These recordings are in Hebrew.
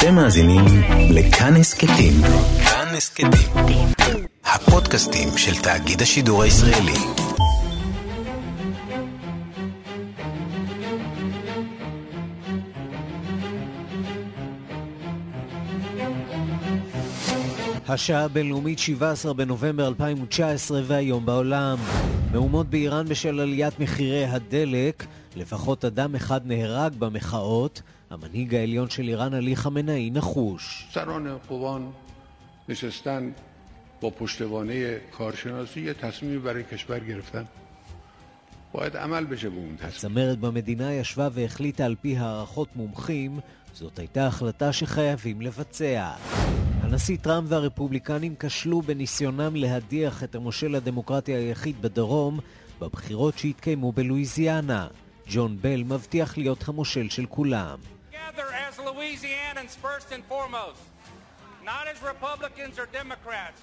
אתם מאזינים לכאן הסכתים. כאן הסכתים. הפודקאסטים של תאגיד השידור הישראלי. השעה הבינלאומית 17 בנובמבר 2019 והיום בעולם. מהומות באיראן בשל עליית מחירי הדלק, לפחות אדם אחד נהרג במחאות, המנהיג העליון של איראן עלי חמינאי נחוש. سران قوان نشستن با پشتوانه کارشناسی یه تصمیمی برای کشور گرفتن باید عمل بشه به اون تصمیم הצמרת במדינה ישבה והחליטה על פי הערכות מומחים, זאת הייתה החלטה שחייבים לבצע. הנשיא טראמפ והרפובליקנים כשלו בניסיונם להדיח את המושל הדמוקרטי היחיד בדרום בבחירות שהתקיימו בלואיזיאנה. ג'ון בל מבטיח להיות המושל של כולם. Together as Louisianans first and foremost, not as Republicans or Democrats.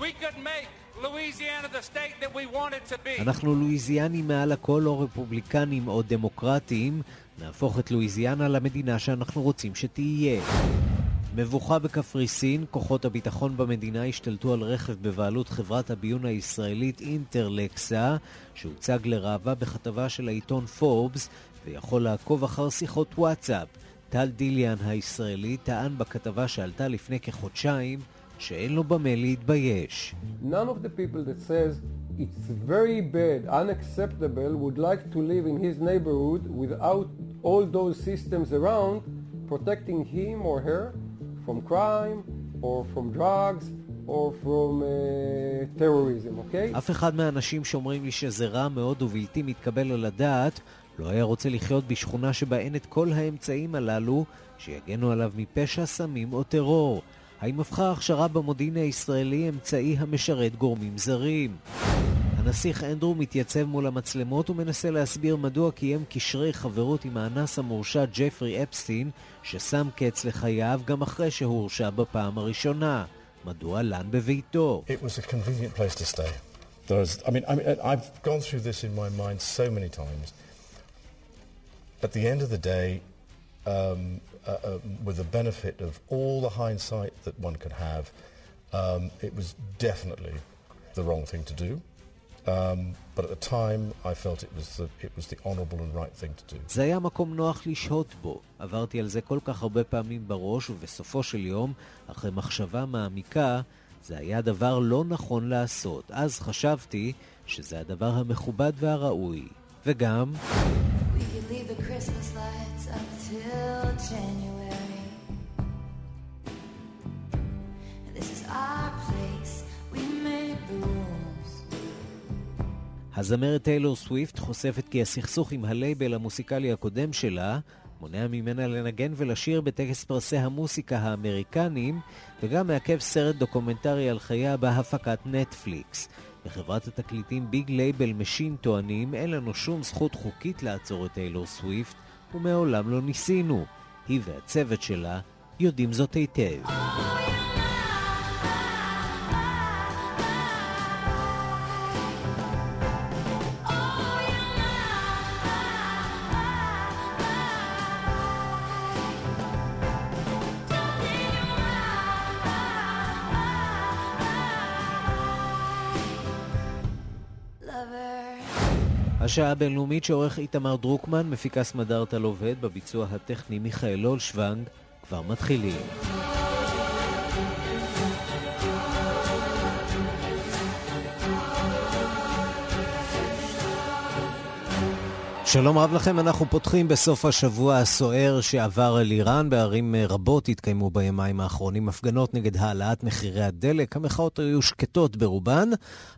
We could make Louisiana the state that we want it to be. אנחנו לואיזיאנים מעל הכל או רפובליקנים או דמוקרטים, נהפוך את לואיזיאנה למדינה שאנחנו רוצים שתהיה. מבוכה בקפריסין, כוחות הביטחון במדינה השתלטו על רכב בבעלות חברת הביון הישראלית אינטרלקסה, שהוצג לראווה בכתבה של העיתון פורבס, ויכול לעקוב אחר שיחות וואטסאפ. טל דיליאן הישראלי טען בכתבה שעלתה לפני כחודשיים, שאין לו במה להתבייש. None of the people that says it's very bad, unacceptable, would like to live in his neighborhood without all those systems around protecting him or her from crime or from drugs or from uh, terrorism, okay? אף אחד מהאנשים שאומרים לי שזה רע מאוד ובלתי מתקבל על הדעת, לא היה רוצה לחיות בשכונה שבה אין את כל האמצעים הללו שיגנו עליו מפשע, סמים או טרור. האם הפכה ההכשרה במודיעין הישראלי אמצעי המשרת גורמים זרים? הנסיך אנדרו מתייצב מול המצלמות ומנסה להסביר מדוע קיים קשרי חברות עם האנס המורשע ג'פרי אפסטין, ששם קץ לחייו גם אחרי שהורשע בפעם הראשונה. מדוע לן בביתו? I mean, I mean, so. At the end of the day, um, uh, uh, with the benefit of all the hindsight that one could have, um, it was definitely the wrong thing to do. Um, but at the time, I felt it was the, it was the honourable and right thing to do. זה היה מקום נוח לשהות בו. עברתי על זה כל כך הרבה פעמים בראש, ובסופו של יום, אחרי מחשבה מעמיקה, זה היה דבר לא נכון לעשות. אז חשבתי שזה הדבר המכובד והראוי. וגם, January. This is our place. We make the rules. הזמרת טיילור סוויפט חושפת כי הסכסוך עם הלייבל המוסיקלי הקודם שלה מונע ממנה לנגן ולשיר בטקס פרסי המוסיקה האמריקניים, וגם מעכב סרט דוקומנטרי על חייה בהפקת נטפליקס. בחברת התקליטים ביג לייבל משין טוענים אין לנו שום זכות חוקית לעצור את טיילור סוויפט, ומעולם לא ניסינו. היא והצוות שלה יודעים זאת היטב. השעה הבינלאומית שעורך איתמר דרוקמן, מפיקה סמדארטה עובד, בביצוע הטכני מיכאל אולשוונג, כבר מתחילים. שלום רב לכם, אנחנו פותחים בסוף השבוע הסוער שעבר על איראן. בערים אה, רבות התקיימו בימיים האחרונים הפגנות נגד העלאת מחירי הדלק. המחאות היו שקטות ברובן,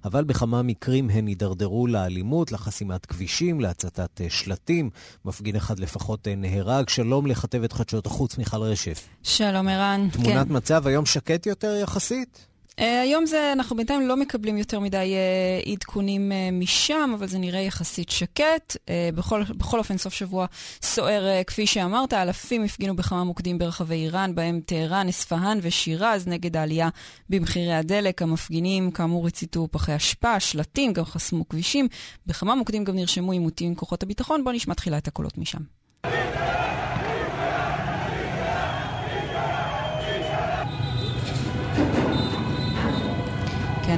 אבל בכמה מקרים הן הידרדרו לאלימות, לחסימת כבישים, להצתת אה, שלטים. מפגין אחד לפחות אה, נהרג. שלום לכתבת חדשות החוץ, מיכל רשף. שלום ערן. תמונת כן. מצב היום שקט יותר יחסית? Uh, היום זה, אנחנו בינתיים לא מקבלים יותר מדי uh, עדכונים uh, משם, אבל זה נראה יחסית שקט. Uh, בכל, בכל אופן, סוף שבוע סוער, uh, כפי שאמרת, אלפים הפגינו בכמה מוקדים ברחבי איראן, בהם טהרן, אספהאן ושירז, נגד העלייה במחירי הדלק. המפגינים, כאמור, הציתו פחי אשפה, שלטים, גם חסמו כבישים. בכמה מוקדים גם נרשמו עימותים עם כוחות הביטחון. בואו נשמע תחילה את הקולות משם.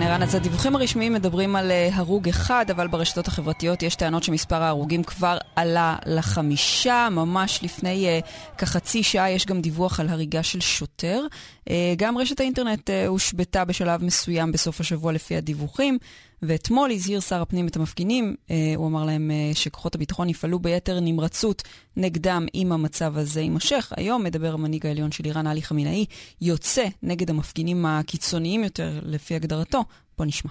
כן, ערן, אז הדיווחים הרשמיים מדברים על uh, הרוג אחד, אבל ברשתות החברתיות יש טענות שמספר ההרוגים כבר עלה לחמישה. ממש לפני uh, כחצי שעה יש גם דיווח על הריגה של שוטר. Uh, גם רשת האינטרנט uh, הושבתה בשלב מסוים בסוף השבוע לפי הדיווחים. ואתמול הזהיר שר הפנים את המפגינים, אה, הוא אמר להם אה, שכוחות הביטחון יפעלו ביתר נמרצות נגדם אם המצב הזה יימשך. היום מדבר המנהיג העליון של איראן, עלי חמינאי, יוצא נגד המפגינים הקיצוניים יותר, לפי הגדרתו. בוא נשמע.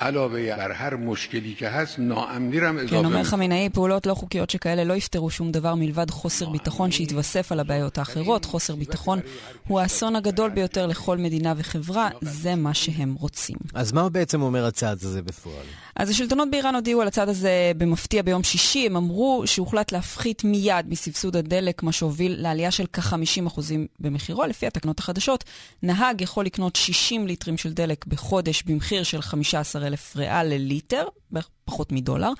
علاوه بر هر مشکلی که هست ناامنی هم כן، اضافه אומר חמינאי, פעולות לא חוקיות שכאלה לא יפתרו שום דבר מלבד חוסר ביטחון שהתווסף על הבעיות האחרות. חוסר ביטחון הוא האסון הגדול ביותר לכל מדינה וחברה, זה מה שהם רוצים. אז מה בעצם אומר הצעד הזה בפועל? אז השלטונות באיראן הודיעו על הצעד הזה במפתיע ביום שישי. הם אמרו שהוחלט להפחית מיד מסבסוד הדלק, מה שהוביל לעלייה של כ-50% במחירו. לפי התקנות החדשות, נהג יכול לקנות 60 ליטרים של דלק בחודש במחיר של 15,000 ריאל לליטר, פחות מדולר,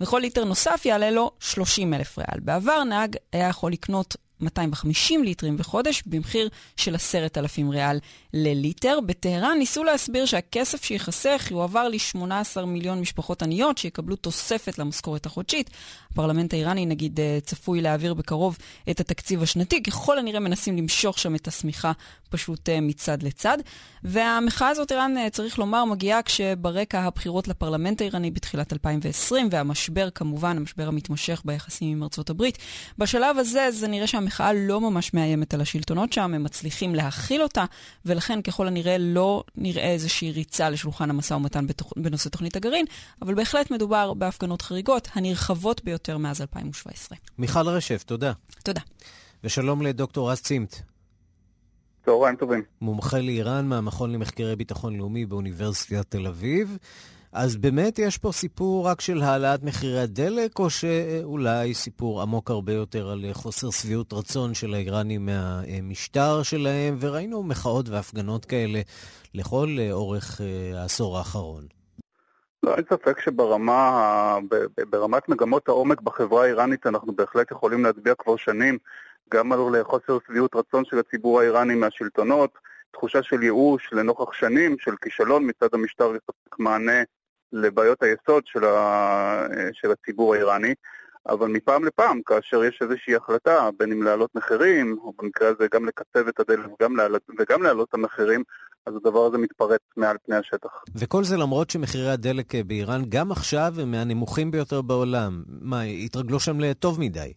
וכל ליטר נוסף יעלה לו 30,000 ריאל. בעבר נהג היה יכול לקנות 250 ליטרים בחודש במחיר של 10,000 ריאל לליטר. בטהרן ניסו להסביר שהכסף שייחסך יועבר ל-18 מיליון משפחות עניות שיקבלו תוספת למשכורת החודשית. הפרלמנט האיראני נגיד אה, צפוי להעביר בקרוב את התקציב השנתי. ככל הנראה מנסים למשוך שם את השמיכה פשוט אה, מצד לצד. והמחאה הזאת, איראן, אה, צריך לומר, מגיעה כשברקע הבחירות לפרלמנט האיראני בתחילת 2020, והמשבר, כמובן, המשבר המתמשך ביחסים עם ארצות הברית. בשלב הזה זה נראה שהמחאה לא ממש מאיימת על השלטונות שם, הם מצליחים להכיל אותה, ולכן ככל הנראה לא נראה איזושהי ריצה לשולחן המשא ומתן בתוכ... בנושא תוכנית הגרעין, אבל בהחלט מדובר בהפגנות חריגות, הנרחבות ביותר מאז 2017. מיכל רשף, תודה. תודה. ושלום לדוקטור רז צימת. צהריים טובים. מומחה לאיראן מהמכון למחקרי ביטחון לאומי באוניברסיטת תל אביב. אז באמת יש פה סיפור רק של העלאת מחירי הדלק, או שאולי סיפור עמוק הרבה יותר על חוסר שביעות רצון של האיראנים מהמשטר שלהם, וראינו מחאות והפגנות כאלה לכל אורך אה, העשור האחרון. לא, אין ספק שברמה, ברמת מגמות העומק בחברה האיראנית אנחנו בהחלט יכולים להצביע כבר שנים גם על חוסר שביעות רצון של הציבור האיראני מהשלטונות, תחושה של ייאוש לנוכח שנים של כישלון מצד המשטר לספק מענה לבעיות היסוד של, ה... של הציבור האיראני, אבל מפעם לפעם, כאשר יש איזושהי החלטה, בין אם להעלות מחירים, או במקרה הזה גם לקצב את להעלות, וגם להעלות את המחירים, אז הדבר הזה מתפרץ מעל פני השטח. וכל זה למרות שמחירי הדלק באיראן גם עכשיו הם מהנמוכים ביותר בעולם. מה, התרגלו שם לטוב מדי?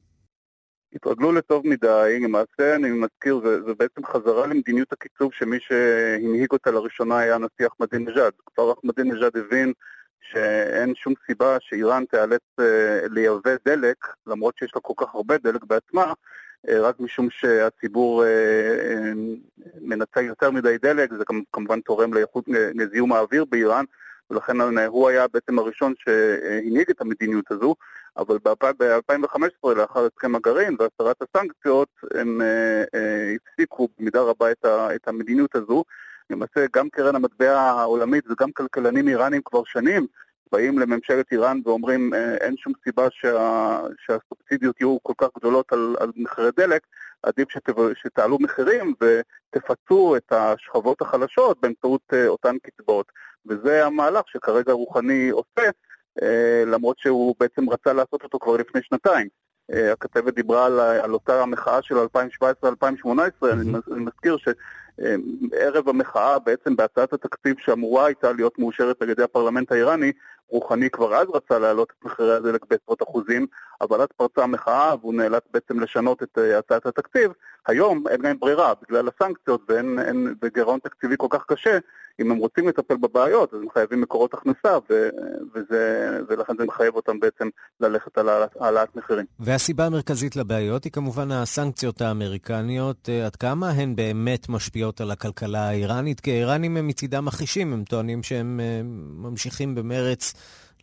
התרגלו לטוב מדי, למעשה אני מזכיר, זה, זה בעצם חזרה למדיניות הקיצוב שמי שהנהיג אותה לראשונה היה הנשיא אחמדינג'אד. כבר אחמדינג'אד הבין שאין שום סיבה שאיראן תיאלץ אה, לייבא דלק, למרות שיש לה כל כך הרבה דלק בעצמה, אה, רק משום שהציבור אה, מנצל יותר מדי דלק, זה כמובן תורם לאיכות, לזיהום האוויר באיראן, ולכן הוא היה בעצם הראשון שהנהיג את המדיניות הזו, אבל ב-2015, לאחר הסכם הגרעין והסרת הסנקציות, הם הפסיקו במידה רבה את המדיניות הזו. למעשה גם קרן המטבע העולמית וגם כלכלנים איראנים כבר שנים באים לממשלת איראן ואומרים אה, אין שום סיבה שה, שהסובסידיות יהיו כל כך גדולות על, על מחירי דלק, עדיף שתב, שתעלו מחירים ותפצו את השכבות החלשות באמצעות אה, אותן קצבאות. וזה המהלך שכרגע רוחני עושה, אה, למרות שהוא בעצם רצה לעשות אותו כבר לפני שנתיים. הכתבת דיברה על, על אותה המחאה של 2017-2018, mm-hmm. אני מזכיר ש... ערב המחאה, בעצם בהצעת התקציב שאמורה הייתה להיות מאושרת על ידי הפרלמנט האיראני, רוחני כבר אז רצה להעלות את מחירי הדלק בעשרות אחוזים, אבל אז פרצה המחאה והוא נאלץ בעצם לשנות את אה, הצעת התקציב. היום אין להם ברירה, בגלל הסנקציות וגירעון תקציבי כל כך קשה, אם הם רוצים לטפל בבעיות, אז הם חייבים מקורות הכנסה, ו, וזה, ולכן זה מחייב אותם בעצם ללכת על העלאת מחירים. והסיבה המרכזית לבעיות היא כמובן הסנקציות האמריקניות. אה, עד כמה הן באמת משפיעות על הכלכלה האיראנית? כי האיראנים הם מצידם מכחישים, הם טוענים שהם אה, ממשיכים במרץ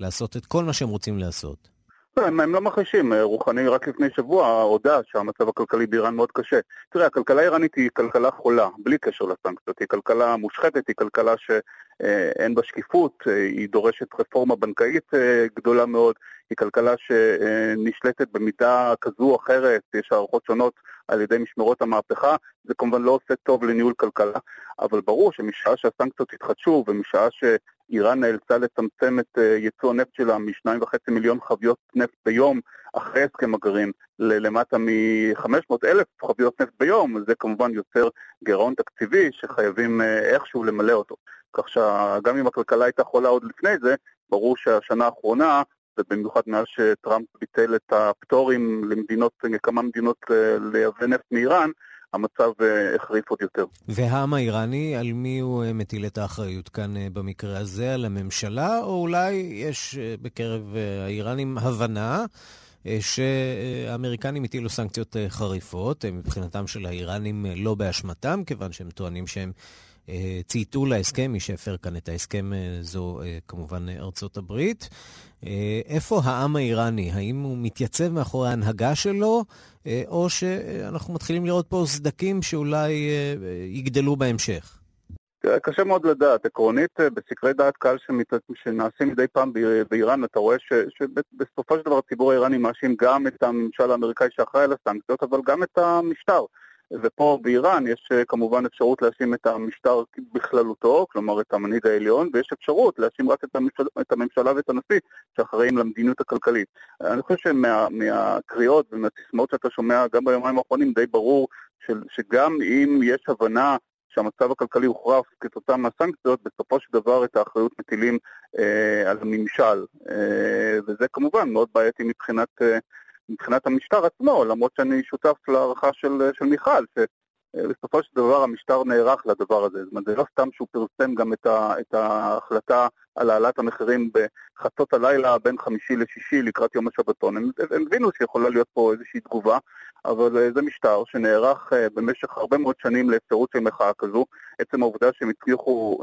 לעשות את כל מה שהם רוצים לעשות. לא, הם, הם לא מכחישים, רוחני רק לפני שבוע הודה שהמצב הכלכלי באיראן מאוד קשה. תראה, הכלכלה האיראנית היא כלכלה חולה, בלי קשר לסנקציות, היא כלכלה מושחתת, היא כלכלה שאין בה שקיפות, היא דורשת רפורמה בנקאית גדולה מאוד, היא כלכלה שנשלטת במידה כזו או אחרת, יש הערכות שונות על ידי משמרות המהפכה, זה כמובן לא עושה טוב לניהול כלכלה, אבל ברור שמשעה שהסנקציות יתחדשו ומשעה שאיראן נאלצה לצמצם את ייצוא הנפט שלה מ-2.5 מיליון חביות נפט ביום אחרי הסכם הגרעין ללמטה מ-500 אלף חביות נפט ביום, זה כמובן יוצר גירעון תקציבי שחייבים איכשהו למלא אותו. כך שגם אם הכלכלה הייתה חולה עוד לפני זה, ברור שהשנה האחרונה ובמיוחד מאז שטראמפ ביטל את הפטורים למדינות, לכמה מדינות לייבא נפט מאיראן, המצב החריף עוד יותר. והעם האיראני, על מי הוא מטיל את האחריות כאן במקרה הזה? על הממשלה, או אולי יש בקרב האיראנים הבנה שהאמריקנים הטילו סנקציות חריפות, מבחינתם של האיראנים לא באשמתם, כיוון שהם טוענים שהם צייתו להסכם, מי שהפר כאן את ההסכם זו כמובן ארצות הברית. איפה העם האיראני? האם הוא מתייצב מאחורי ההנהגה שלו, או שאנחנו מתחילים לראות פה סדקים שאולי יגדלו בהמשך? קשה מאוד לדעת. עקרונית, בסקרי דעת קהל שנעשים מדי פעם באיראן, אתה רואה שבסופו של דבר הציבור האיראני מאשים גם את הממשל האמריקאי שאחראי על הסנקציות, אבל גם את המשטר. ופה באיראן יש כמובן אפשרות להאשים את המשטר בכללותו, כלומר את המנהיג העליון, ויש אפשרות להאשים רק את, הממשל, את הממשלה ואת הנשיא שאחראים למדיניות הכלכלית. אני חושב שמהקריאות ומהסיסמאות שאתה שומע גם ביומיים האחרונים די ברור של, שגם אם יש הבנה שהמצב הכלכלי הוחרף כתוצאה מהסנקציות, בסופו של דבר את האחריות מטילים אה, על הממשל. אה, וזה כמובן מאוד בעייתי מבחינת... אה, מבחינת המשטר עצמו, למרות שאני שותף להערכה של, של מיכל, שבסופו של דבר המשטר נערך לדבר הזה. זאת אומרת, זה לא סתם שהוא פרסם גם את, ה, את ההחלטה על העלאת המחירים בחצות הלילה בין חמישי לשישי לקראת יום השבתון. הם, הם הבינו שיכולה להיות פה איזושהי תגובה, אבל זה משטר שנערך במשך הרבה מאוד שנים לאפשרות של מחאה כזו. עצם העובדה שהם הצליחו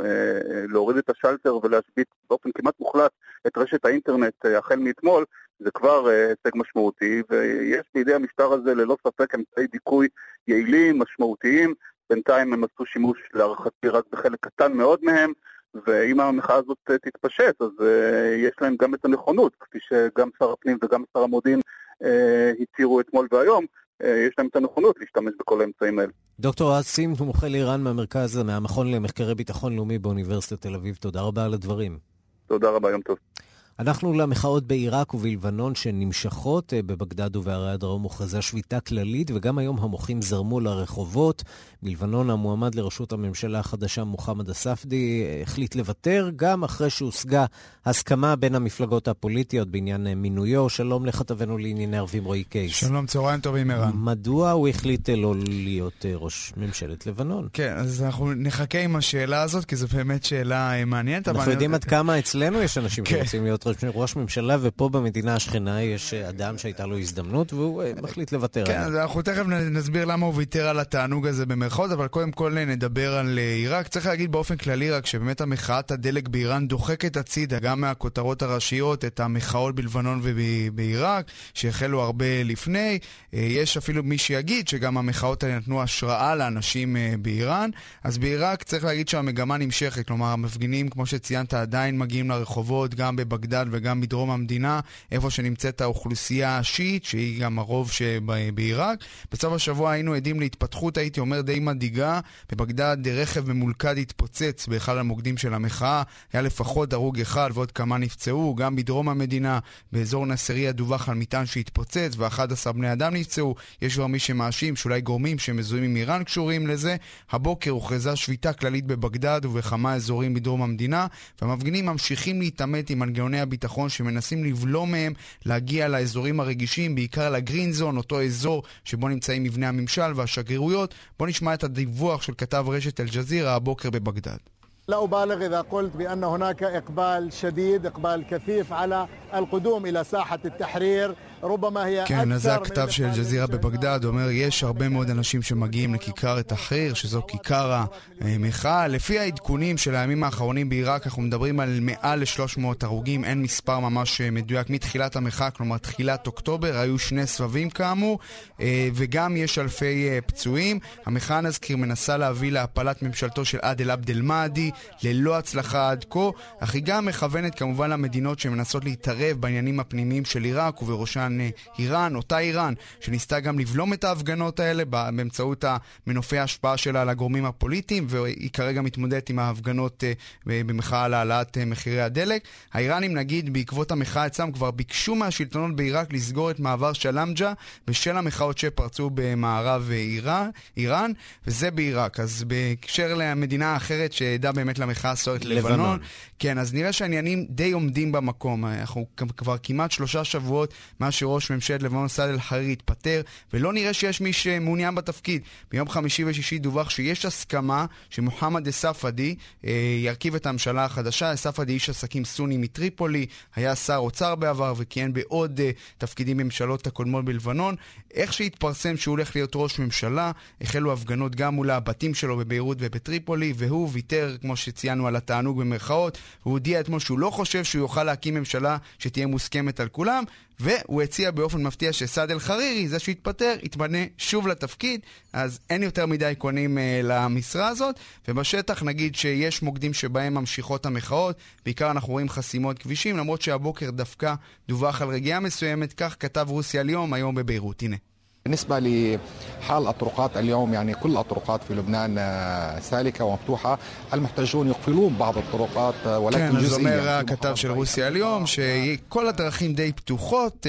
להוריד את השלטר ולהשבית באופן כמעט מוחלט את רשת האינטרנט החל מאתמול, זה כבר הישג משמעותי, ויש בידי המשטר הזה ללא ספק אמצעי דיכוי יעילים, משמעותיים. בינתיים הם עשו שימוש להערכתי רק בחלק קטן מאוד מהם, ואם המחאה הזאת תתפשט, אז uh, יש להם גם את הנכונות, כפי שגם שר הפנים וגם שר המודיעין uh, הצהירו אתמול והיום, יש להם את הנכונות להשתמש בכל האמצעים האלה. דוקטור רז סים, מומחה לאיראן מהמרכז, מהמכון למחקרי ביטחון לאומי באוניברסיטת תל אביב, תודה רבה על הדברים. תודה רבה, יום טוב. אנחנו למחאות בעיראק ובלבנון שנמשכות. בבגדד ובערי הדרום הוכרזה שביתה כללית, וגם היום המוחים זרמו לרחובות. בלבנון המועמד לראשות הממשלה החדשה, מוחמד אספדי, החליט לוותר, גם אחרי שהושגה הסכמה בין המפלגות הפוליטיות בעניין מינויו. שלום לכתבנו לענייני ערבים רועי קייס. שלום, צהריים טובים, ערן. מדוע הוא החליט לא להיות ראש ממשלת לבנון? כן, אז אנחנו נחכה עם השאלה הזאת, כי זו באמת שאלה מעניינת. אנחנו יודעים עד כמה אצלנו יש אנשים שרוצים להיות ראש ממשלה, ופה במדינה השכנה יש אדם שהייתה לו הזדמנות, והוא מחליט לוותר עליה. כן, אז אנחנו תכף נסביר למה הוא ויתר על התענוג הזה במרכאות, אבל קודם כל נדבר על עיראק. צריך להגיד באופן כללי רק שבאמת המחאת הדלק באיראן דוחקת הצידה, גם מהכותרות הראשיות, את המחאות בלבנון ובעיראק, שהחלו הרבה לפני. יש אפילו מי שיגיד שגם המחאות האלה נתנו השראה לאנשים באיראן. אז בעיראק צריך להגיד שהמגמה נמשכת, כלומר המפגינים, כמו שציינת, עדיין מגיעים לרחובות, גם בבגדד וגם בדרום המדינה, איפה שנמצאת האוכלוסייה השיעית, שהיא גם הרוב שבעיראק. בסוף השבוע היינו עדים להתפתחות, הייתי אומר, די מדאיגה. בבגדד רכב ממולכד התפוצץ באחד המוקדים של המחאה. היה לפחות הרוג אחד ועוד כמה נפצעו. גם בדרום המדינה, באזור נסריה דווח על מטען שהתפוצץ ו-11 בני אדם נפצעו. יש כבר מי שמאשים שאולי גורמים שמזוהים עם איראן קשורים לזה. הבוקר הוכרזה שביתה כללית בבגדד ובכמה אזורים בדרום המדינה, והמפגינים ממשיכים להתעמת עם מנגנוני הביטחון שמנסים לבלום מהם להגיע לאזורים הרגישים, בעיקר לגרין זון, אותו אזור שבו נמצאים מבני הממשל והשגרירויות. בואו נשמע את הדיווח של כתב רשת אל-ג'זירה הבוקר בבגדד. لا أبالغ إذا قلت بأن هناك إقبال شديد إقبال كثيف على القدوم إلى ساحة التحرير ربما هي כן, זה הכתב של אל-ג'זירה בבגדד, אומר, יש הרבה מאוד אנשים שמגיעים לכיכר את החיר, שזו כיכר המחאה. לפי העדכונים של הימים האחרונים בעיראק, אנחנו מדברים על מעל ל-300 הרוגים, אין מספר ממש אה, מדויק. מתחילת המחאה, כלומר תחילת אוקטובר, היו שני סבבים כאמור, אה, וגם יש אלפי אה, פצועים. המחאה, נזכיר, מנסה להביא להפלת ממשלתו של עדל עבד אל-מהדי, ללא הצלחה עד כה, אך היא גם מכוונת כמובן למדינות שמנסות להתערב בעניינים הפנימיים של עיראק, ובראשן אה, איראן, אותה איראן, שניסתה גם לבלום את ההפגנות האלה באמצעות מנופי ההשפעה שלה על הגורמים הפוליטיים, והיא כרגע מתמודדת עם ההפגנות אה, במחאה על העלאת אה, מחירי הדלק. האיראנים, נגיד, בעקבות המחאה אצלם כבר ביקשו מהשלטונות בעיראק לסגור את מעבר שלמג'ה בשל המחאות שפרצו במערב איראן, איראן, וזה בעיראק. אז בהקשר למדינה האחרת שעדה באמת למחאה הסוערת לבנון, לבנון, כן, אז נראה שהעניינים די עומדים במקום. אנחנו כבר כמעט שלושה שבועות מאז שראש ממשלת לבנון סעד אל-חרירי התפטר, ולא נראה שיש מי שמעוניין בתפקיד. ביום חמישי ושישי דווח שיש הסכמה שמוחמד א-ספדי אה, ירכיב את הממשלה החדשה. א-ספדי איש עסקים סוני מטריפולי, היה שר אוצר בעבר וכיהן בעוד אה, תפקידים בממשלות הקודמות בלבנון. איך שהתפרסם שהוא הולך להיות ראש ממשלה, החלו הפגנות גם מול הבתים שלו בביירות ובטריפולי, והוא ויתר, כמו שציינו, על התענוג במרכאות. הוא הודיע אתמול שהוא לא חושב שהוא יוכל להקים ממשלה שתהיה מוסכמת על כולם, והוא הציע באופן מפתיע שסעד אל-חרירי, זה שהתפטר, יתמנה שוב לתפקיד, אז אין יותר מדי קונים uh, למשרה הזאת, ובשטח נגיד שיש מוקדים שבהם ממשיכות המחאות, בעיקר אנחנו רואים חסימות כבישים, למרות שהבוקר דווקא דווח על רגיעה מסוימת, כך כתב רוסיה על יום היום בביירות. הנה. بالنسبة لحال الطرقات اليوم يعني كل الطرقات في لبنان سالكة ومفتوحة المحتجون يقفلون بعض الطرقات ولكن כן, אז אומר הכתב של רוסיה היום שכל הדרכים די פתוחות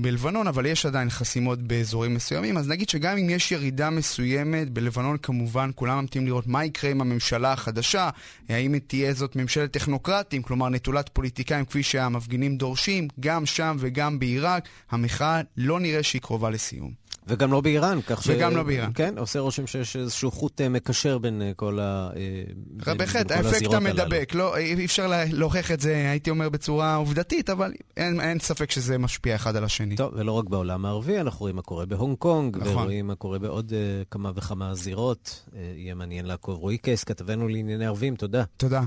בלבנון, אבל יש עדיין חסימות באזורים מסוימים. אז נגיד שגם אם יש ירידה מסוימת, בלבנון כמובן כולם ממתינים לראות מה יקרה עם הממשלה החדשה, האם תהיה זאת ממשלת טכנוקרטים, כלומר נטולת פוליטיקאים כפי שהמפגינים דורשים, גם שם וגם בעיראק, המחאה לא נראה שהיא קרובה לסיום. וגם לא באיראן, כך ש... וגם לא באיראן. כן, עושה רושם שיש איזשהו חוט אה, מקשר בין אה, כל ה... אה, בהחלט, האפקט המדבק. לא, אי אפשר להוכיח את זה, הייתי אומר, בצורה עובדתית, אבל אין, אין ספק שזה משפיע אחד על השני. טוב, ולא רק בעולם הערבי, אנחנו רואים מה קורה בהונג קונג, נכון. ורואים מה קורה בעוד אה, כמה וכמה זירות. אה, יהיה מעניין לעקוב. רועי קייס, כתבנו לענייני ערבים, תודה. תודה.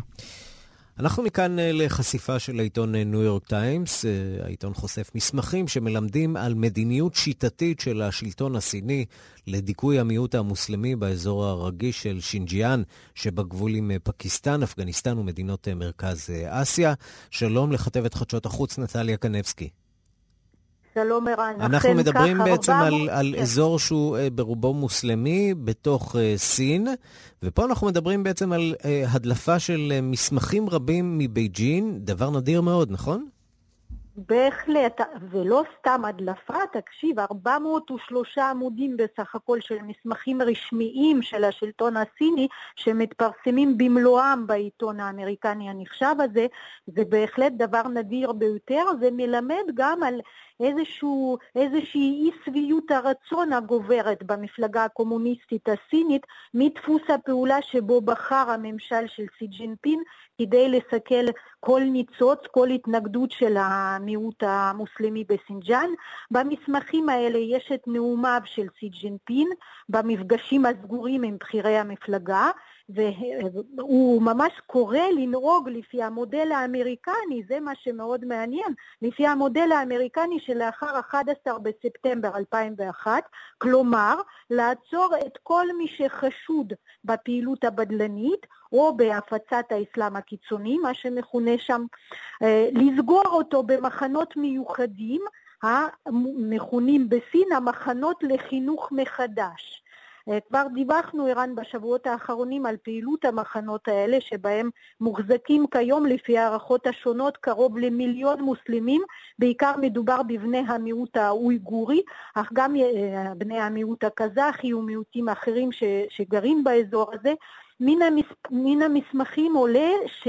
אנחנו מכאן אה, לחשיפה של העיתון אה, ניו יורק טיימס. אה, העיתון חושף מסמכים שמלמדים על מדיניות שיטתית של השלטון הסיני לדיכוי המיעוט המוסלמי באזור הרגיש של שינג'יאן שבגבול עם פקיסטן, אפגניסטן ומדינות מרכז אסיה. שלום לכתבת חדשות החוץ נטליה קנבסקי. שלום ערן. אנחנו מדברים בעצם על, על כן. אזור שהוא uh, ברובו מוסלמי בתוך uh, סין, ופה אנחנו מדברים בעצם על uh, הדלפה של מסמכים רבים מבייג'ין, דבר נדיר מאוד, נכון? בהחלט, ולא סתם הדלפה, תקשיב, 403 עמודים בסך הכל של מסמכים רשמיים של השלטון הסיני שמתפרסמים במלואם בעיתון האמריקני הנחשב הזה, זה בהחלט דבר נדיר ביותר, זה מלמד גם על איזשהו, איזושהי אי שביעות הרצון הגוברת במפלגה הקומוניסטית הסינית מדפוס הפעולה שבו בחר הממשל של סי ג'ינפין כדי לסכל כל ניצוץ, כל התנגדות של המיעוט המוסלמי בסינג'אן. במסמכים האלה יש את נאומיו של סי ג'ינפין במפגשים הסגורים עם בכירי המפלגה, והוא ממש קורא לנהוג לפי המודל האמריקני, זה מה שמאוד מעניין, לפי המודל האמריקני שלאחר 11 בספטמבר 2001, כלומר לעצור את כל מי שחשוד בפעילות הבדלנית או בהפצת האסלאם הקיצוני, מה שמכונה שם, אה, לסגור אותו במחנות מיוחדים המכונים בסין המחנות לחינוך מחדש. אה, כבר דיווחנו, ערן, בשבועות האחרונים על פעילות המחנות האלה, שבהם מוחזקים כיום, לפי הערכות השונות, קרוב למיליון מוסלמים, בעיקר מדובר בבני המיעוט האויגורי, אך גם אה, בני המיעוט הקזחי ומיעוטים אחרים ש, שגרים באזור הזה. מן, המס, מן המסמכים עולה, ש,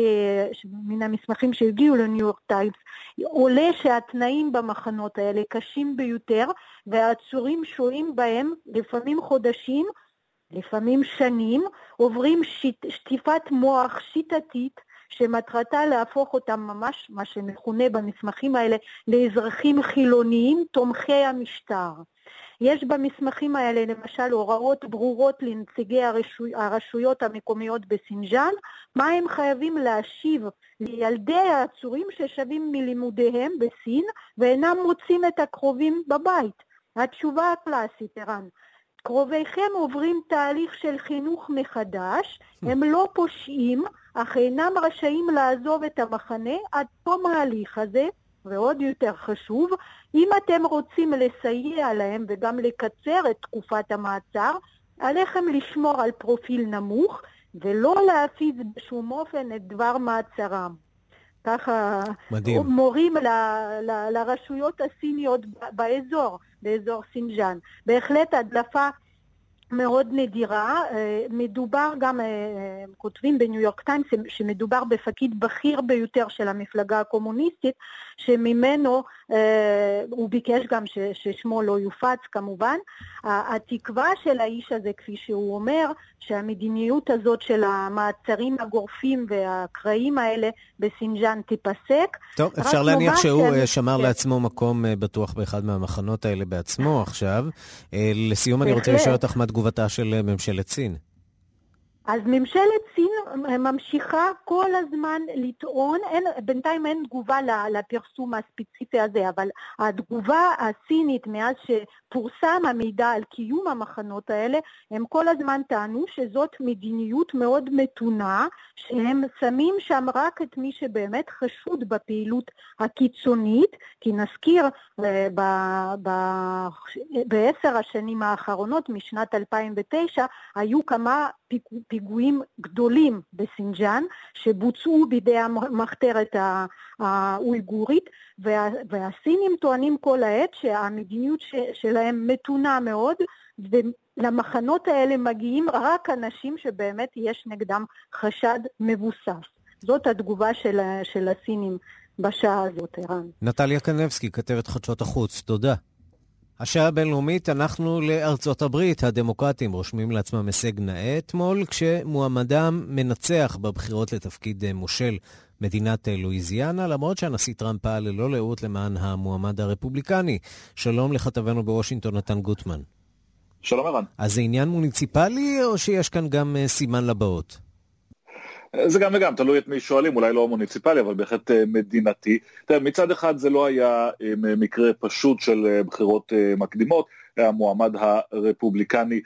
מן המסמכים שהגיעו לניו יורק טיימס, עולה שהתנאים במחנות האלה קשים ביותר והעצורים שוהים בהם לפעמים חודשים, לפעמים שנים, עוברים שיט, שטיפת מוח שיטתית שמטרתה להפוך אותם ממש, מה שמכונה במסמכים האלה, לאזרחים חילוניים תומכי המשטר. יש במסמכים האלה למשל הוראות ברורות לנציגי הרשו... הרשויות המקומיות בסינג'אן, מה הם חייבים להשיב לילדי העצורים ששבים מלימודיהם בסין ואינם מוצאים את הקרובים בבית. התשובה הקלאסית, ערן, קרוביכם עוברים תהליך של חינוך מחדש, הם לא פושעים, אך אינם רשאים לעזוב את המחנה עד תום ההליך הזה, ועוד יותר חשוב, אם אתם רוצים לסייע להם וגם לקצר את תקופת המעצר, עליכם לשמור על פרופיל נמוך ולא להפיץ בשום אופן את דבר מעצרם. ככה מדהים. מורים ל, ל, לרשויות הסיניות באזור, באזור סינג'אן. בהחלט הדלפה מאוד נדירה. אה, מדובר גם, אה, כותבים בניו יורק טיימס, שמדובר בפקיד בכיר ביותר של המפלגה הקומוניסטית, שממנו הוא ביקש גם ששמו לא יופץ כמובן. התקווה של האיש הזה, כפי שהוא אומר, שהמדיניות הזאת של המעצרים הגורפים והקרעים האלה בסינג'אן תיפסק. טוב, אפשר להניח שהוא שאני... שמר כן. לעצמו מקום בטוח באחד מהמחנות האלה בעצמו עכשיו. לסיום אני רוצה לשאול אותך מה תגובתה של ממשלת סין. אז ממשלת סין ממשיכה כל הזמן לטעון, אין, בינתיים אין תגובה לפרסום הספציפי הזה, אבל התגובה הסינית מאז שפורסם המידע על קיום המחנות האלה, הם כל הזמן טענו שזאת מדיניות מאוד מתונה, שהם שמים שם רק את מי שבאמת חשוד בפעילות הקיצונית, כי נזכיר אה, בעשר השנים האחרונות, משנת 2009, היו כמה פיגועים גדולים בסינג'אן שבוצעו בידי המחתרת האויגורית והסינים טוענים כל העת שהמדיניות שלהם מתונה מאוד ולמחנות האלה מגיעים רק אנשים שבאמת יש נגדם חשד מבוסס. זאת התגובה של, של הסינים בשעה הזאת, ערן. נטליה קנבסקי, כתבת חדשות החוץ, תודה. השעה הבינלאומית, אנחנו לארצות הברית. הדמוקרטים רושמים לעצמם הישג נאה אתמול, כשמועמדם מנצח בבחירות לתפקיד אה, מושל מדינת אה, לואיזיאנה, למרות שהנשיא טראמפ פעל ללא לאות למען המועמד הרפובליקני. שלום לכתבנו בוושינגטון, נתן גוטמן. שלום ערן. אז זה עניין מוניציפלי, או שיש כאן גם אה, סימן לבאות? זה גם וגם, תלוי את מי שואלים, אולי לא מוניציפלי, אבל בהחלט אה, מדינתי. תראה, מצד אחד זה לא היה אה, מקרה פשוט של אה, בחירות מקדימות, המועמד הרפובליקני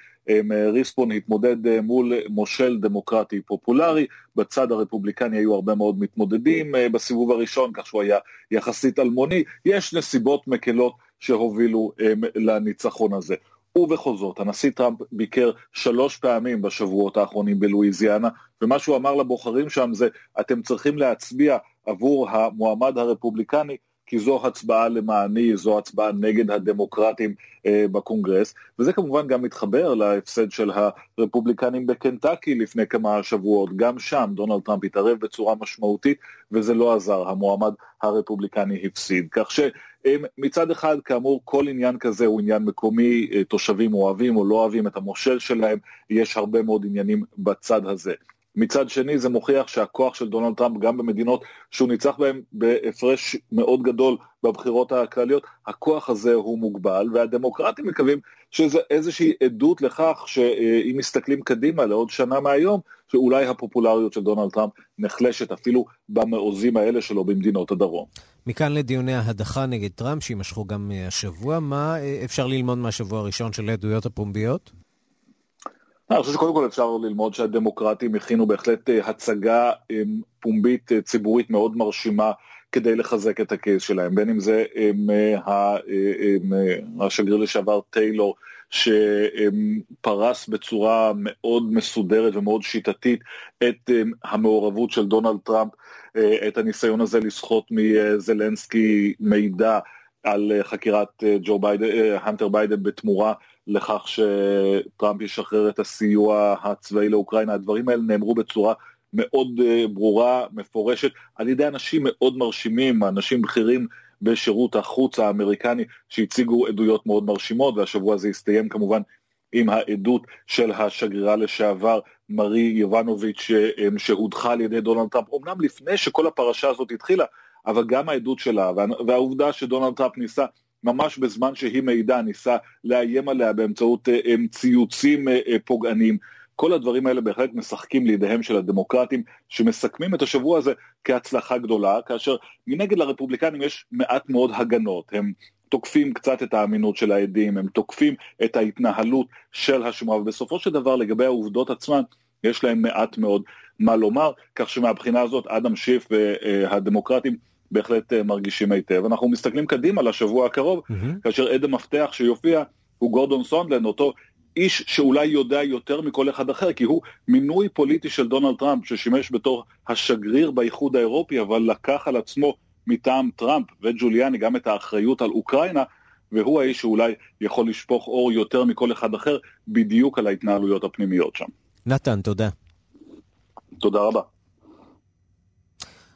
ריספון התמודד מול מושל דמוקרטי פופולרי, בצד הרפובליקני היו הרבה מאוד מתמודדים בסיבוב הראשון, כך שהוא היה יחסית אלמוני, יש נסיבות מקלות שהובילו לניצחון הזה. ובכל זאת, הנשיא טראמפ ביקר שלוש פעמים בשבועות האחרונים בלואיזיאנה, ומה שהוא אמר לבוחרים שם זה, אתם צריכים להצביע עבור המועמד הרפובליקני, כי זו הצבעה למעני, זו הצבעה נגד הדמוקרטים אה, בקונגרס, וזה כמובן גם מתחבר להפסד של הרפובליקנים בקנטקי לפני כמה שבועות, גם שם דונלד טראמפ התערב בצורה משמעותית, וזה לא עזר, המועמד הרפובליקני הפסיד. כך שמצד אחד, כאמור, כל עניין כזה הוא עניין מקומי, אה, תושבים אוהבים או לא אוהבים את המושל שלהם, יש הרבה מאוד עניינים בצד הזה. מצד שני זה מוכיח שהכוח של דונלד טראמפ גם במדינות שהוא ניצח בהן בהפרש מאוד גדול בבחירות הכלליות, הכוח הזה הוא מוגבל והדמוקרטים מקווים שזה איזושהי עדות לכך שאם מסתכלים קדימה לעוד שנה מהיום, שאולי הפופולריות של דונלד טראמפ נחלשת אפילו במעוזים האלה שלו במדינות הדרום. מכאן לדיוני ההדחה נגד טראמפ שיימשכו גם השבוע, מה אפשר ללמוד מהשבוע הראשון של העדויות הפומביות? אני חושב שקודם כל אפשר ללמוד שהדמוקרטים הכינו בהחלט אה, הצגה אה, פומבית אה, ציבורית מאוד מרשימה כדי לחזק את הקייס שלהם, בין אם זה השגריר לשעבר טיילור שפרס בצורה מאוד מסודרת ומאוד שיטתית את המעורבות של דונלד טראמפ, את הניסיון הזה לסחוט מזלנסקי מידע על חקירת ג'ו ביידן, הנטר ביידן בתמורה לכך שטראמפ ישחרר את הסיוע הצבאי לאוקראינה, הדברים האלה נאמרו בצורה מאוד אה, ברורה, מפורשת, על ידי אנשים מאוד מרשימים, אנשים בכירים בשירות החוץ האמריקני שהציגו עדויות מאוד מרשימות, והשבוע הזה הסתיים כמובן עם העדות של השגרירה לשעבר מרי יובנוביץ' שהודחה על ידי דונלד טראמפ, אמנם לפני שכל הפרשה הזאת התחילה, אבל גם העדות שלה והעובדה שדונלד טראמפ ניסה ממש בזמן שהיא מעידה, ניסה לאיים עליה באמצעות ציוצים פוגעניים. כל הדברים האלה בהחלט משחקים לידיהם של הדמוקרטים, שמסכמים את השבוע הזה כהצלחה גדולה, כאשר מנגד לרפובליקנים יש מעט מאוד הגנות, הם תוקפים קצת את האמינות של העדים, הם תוקפים את ההתנהלות של השמועה, ובסופו של דבר לגבי העובדות עצמן, יש להם מעט מאוד מה לומר, כך שמהבחינה הזאת אדם שיף והדמוקרטים בהחלט מרגישים היטב. אנחנו מסתכלים קדימה לשבוע הקרוב, mm-hmm. כאשר עד המפתח שיופיע הוא גורדון סונדלן, אותו איש שאולי יודע יותר מכל אחד אחר, כי הוא מינוי פוליטי של דונלד טראמפ, ששימש בתור השגריר באיחוד האירופי, אבל לקח על עצמו מטעם טראמפ וג'וליאני גם את האחריות על אוקראינה, והוא האיש שאולי יכול לשפוך אור יותר מכל אחד אחר, בדיוק על ההתנהלויות הפנימיות שם. נתן, תודה. תודה רבה.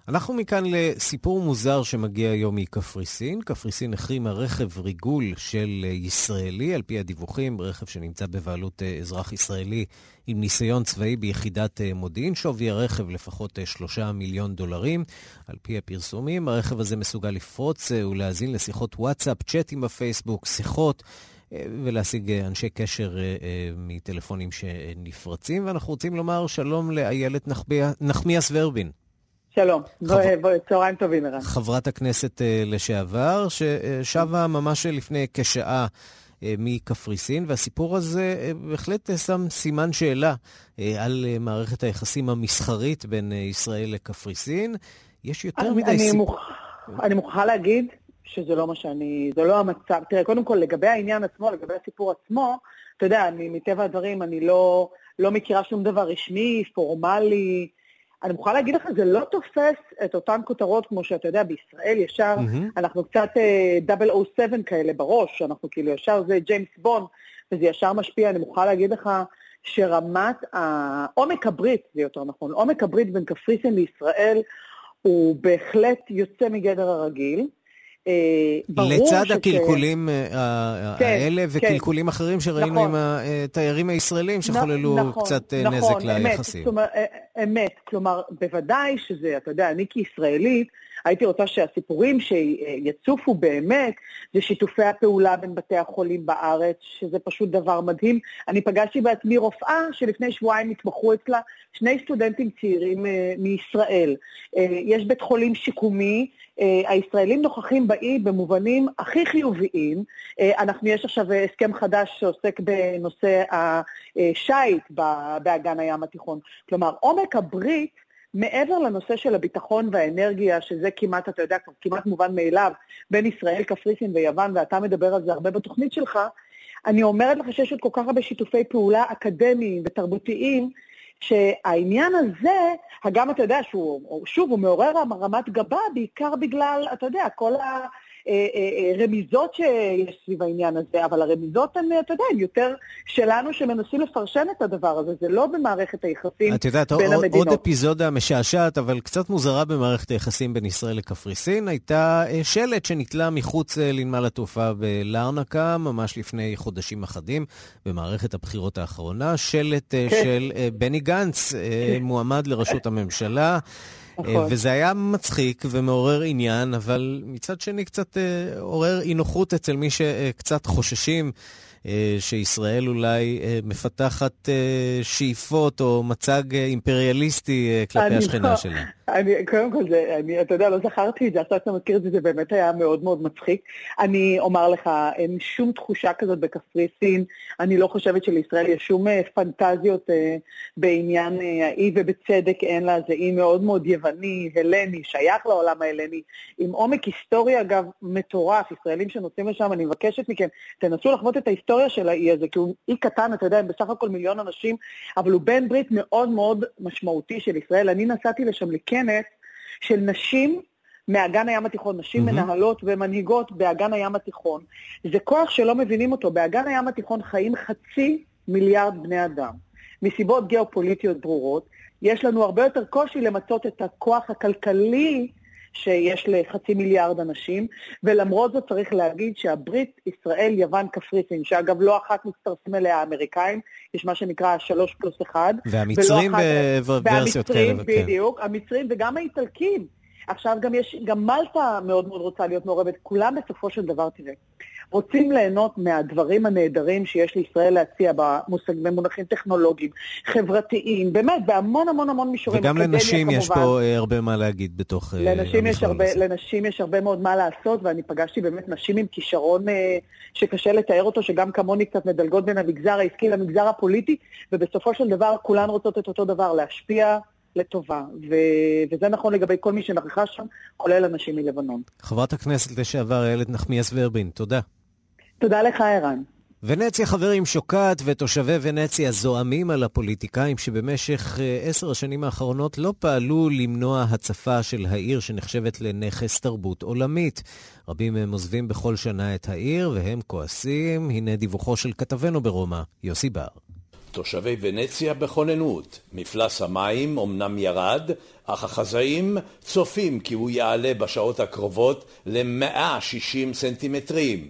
אנחנו מכאן לסיפור מוזר שמגיע היום מקפריסין. קפריסין החרימה רכב ריגול של ישראלי, על פי הדיווחים, רכב שנמצא בבעלות אזרח ישראלי עם ניסיון צבאי ביחידת מודיעין. שווי הרכב לפחות שלושה מיליון דולרים. על פי הפרסומים, הרכב הזה מסוגל לפרוץ ולהאזין לשיחות וואטסאפ, צ'אטים בפייסבוק, שיחות. ולהשיג אנשי קשר מטלפונים שנפרצים, ואנחנו רוצים לומר שלום לאיילת נחמיאס ורבין. שלום, חבר... צהריים טובים, ערן. חברת הכנסת uh, לשעבר, ששבה ממש לפני כשעה uh, מקפריסין, והסיפור הזה uh, בהחלט שם סימן שאלה על מערכת היחסים המסחרית בין ישראל לקפריסין. יש יותר אני, מדי... אני, סיפ... מוכ... אני מוכרחה להגיד שזה לא מה שאני... זה לא המצב. תראה, קודם כל, לגבי העניין עצמו, לגבי הסיפור עצמו, אתה יודע, אני, מטבע הדברים, אני לא, לא מכירה שום דבר רשמי, פורמלי. אני מוכרחה להגיד לך, זה לא תופס את אותן כותרות כמו שאתה יודע, בישראל ישר, mm-hmm. אנחנו קצת דאבל או סבן כאלה בראש, אנחנו כאילו ישר זה ג'יימס בון, וזה ישר משפיע, אני מוכרחה להגיד לך שרמת, עומק הברית, זה יותר נכון, עומק הברית בין קפריסין לישראל הוא בהחלט יוצא מגדר הרגיל. לצד הקלקולים כן, האלה כן. וקלקולים אחרים שראינו נכון. עם התיירים הישראלים שחוללו נכון, קצת נכון, נזק ליחסים. אמת, כלומר, אמת, כלומר, בוודאי שזה, אתה יודע, אני כישראלית, הייתי רוצה שהסיפורים שיצופו באמת זה שיתופי הפעולה בין בתי החולים בארץ, שזה פשוט דבר מדהים. אני פגשתי בעצמי רופאה שלפני שבועיים התמחו אצלה שני סטודנטים צעירים מישראל. יש בית חולים שיקומי, הישראלים נוכחים באי במובנים הכי חיוביים. אנחנו, יש עכשיו הסכם חדש שעוסק בנושא השיט באגן הים התיכון. כלומר, עומק הברית מעבר לנושא של הביטחון והאנרגיה, שזה כמעט, אתה יודע, כמעט מובן מאליו, בין ישראל, קפריסין ויוון, ואתה מדבר על זה הרבה בתוכנית שלך, אני אומרת לך שיש עוד כל כך הרבה שיתופי פעולה אקדמיים ותרבותיים, שהעניין הזה, הגם אתה יודע שהוא, שוב, הוא מעורר רמת גבה, בעיקר בגלל, אתה יודע, כל ה... רמיזות שיש סביב העניין הזה, אבל הרמיזות הן, אתה יודע, הן יותר שלנו שמנסים לפרשן את הדבר הזה, זה לא במערכת היחסים בין המדינות. את יודעת, עוד אפיזודה משעשעת, אבל קצת מוזרה במערכת היחסים בין ישראל לקפריסין, הייתה שלט שנתלה מחוץ לנמל התעופה בלרנקה, ממש לפני חודשים אחדים, במערכת הבחירות האחרונה, שלט כן. של בני גנץ, כן. מועמד לראשות הממשלה. נכון. וזה היה מצחיק ומעורר עניין, אבל מצד שני קצת אה, עורר אי נוחות אצל מי שקצת חוששים אה, שישראל אולי אה, מפתחת אה, שאיפות או מצג אימפריאליסטי כלפי השכנה לא, שלה. אני, קודם כל, זה, אני, אתה יודע, לא זכרתי את זה, עכשיו שאתה מכיר את זה, זה באמת היה מאוד מאוד מצחיק. אני אומר לך, אין שום תחושה כזאת בקפריסין, אני לא חושבת שלישראל יש שום פנטזיות אה, בעניין אה, האי, ובצדק אין לה, זה אי מאוד מאוד יווני, הלני, שייך לעולם ההלני, עם עומק היסטורי, אגב, מטורף. ישראלים שנוסעים לשם, אני מבקשת מכם, תנסו לחוות את ההיסטוריה. של האי הזה, כי הוא אי קטן, אתה יודע, הם בסך הכל מיליון אנשים, אבל הוא בן ברית מאוד מאוד משמעותי של ישראל. אני נסעתי לשם לכנס של נשים מאגן הים התיכון, נשים mm-hmm. מנהלות ומנהיגות באגן הים התיכון. זה כוח שלא מבינים אותו. באגן הים התיכון חיים חצי מיליארד בני אדם. מסיבות גיאופוליטיות ברורות, יש לנו הרבה יותר קושי למצות את הכוח הכלכלי שיש לחצי מיליארד אנשים, ולמרות זאת צריך להגיד שהברית, ישראל, יוון, קפריסין, שאגב לא אחת מצטרפים אליה האמריקאים, יש מה שנקרא שלוש פלוס אחד. והמצרים בוורסיות כאלה. והמצרים, כן. בדיוק, המצרים וגם האיטלקים. עכשיו גם יש, גם מלטה מאוד מאוד רוצה להיות מעורבת, כולם בסופו של דבר, תראה, רוצים ליהנות מהדברים הנהדרים שיש לישראל להציע במושג, במונחים טכנולוגיים, חברתיים, באמת, בהמון המון המון מישורים. וגם לנשים כמובן. יש פה אה, הרבה מה להגיד בתוך אה, לנשים יש הרבה, הזה. לנשים יש הרבה מאוד מה לעשות, ואני פגשתי באמת נשים עם כישרון אה, שקשה לתאר אותו, שגם כמוני קצת מדלגות בין המגזר העסקי למגזר הפוליטי, ובסופו של דבר כולן רוצות את אותו דבר, להשפיע. לטובה, ו- וזה נכון לגבי כל מי שנכחה שם, כולל אנשים מלבנון. חברת הכנסת לשעבר איילת נחמיאס ורבין, תודה. תודה לך, ערן. ונציה חברים שוקעת ותושבי ונציה זועמים על הפוליטיקאים שבמשך אה, עשר השנים האחרונות לא פעלו למנוע הצפה של העיר שנחשבת לנכס תרבות עולמית. רבים מהם עוזבים בכל שנה את העיר והם כועסים. הנה דיווחו של כתבנו ברומא, יוסי בר. תושבי ונציה בכוננות. מפלס המים אמנם ירד, אך החזאים צופים כי הוא יעלה בשעות הקרובות ל-160 סנטימטרים.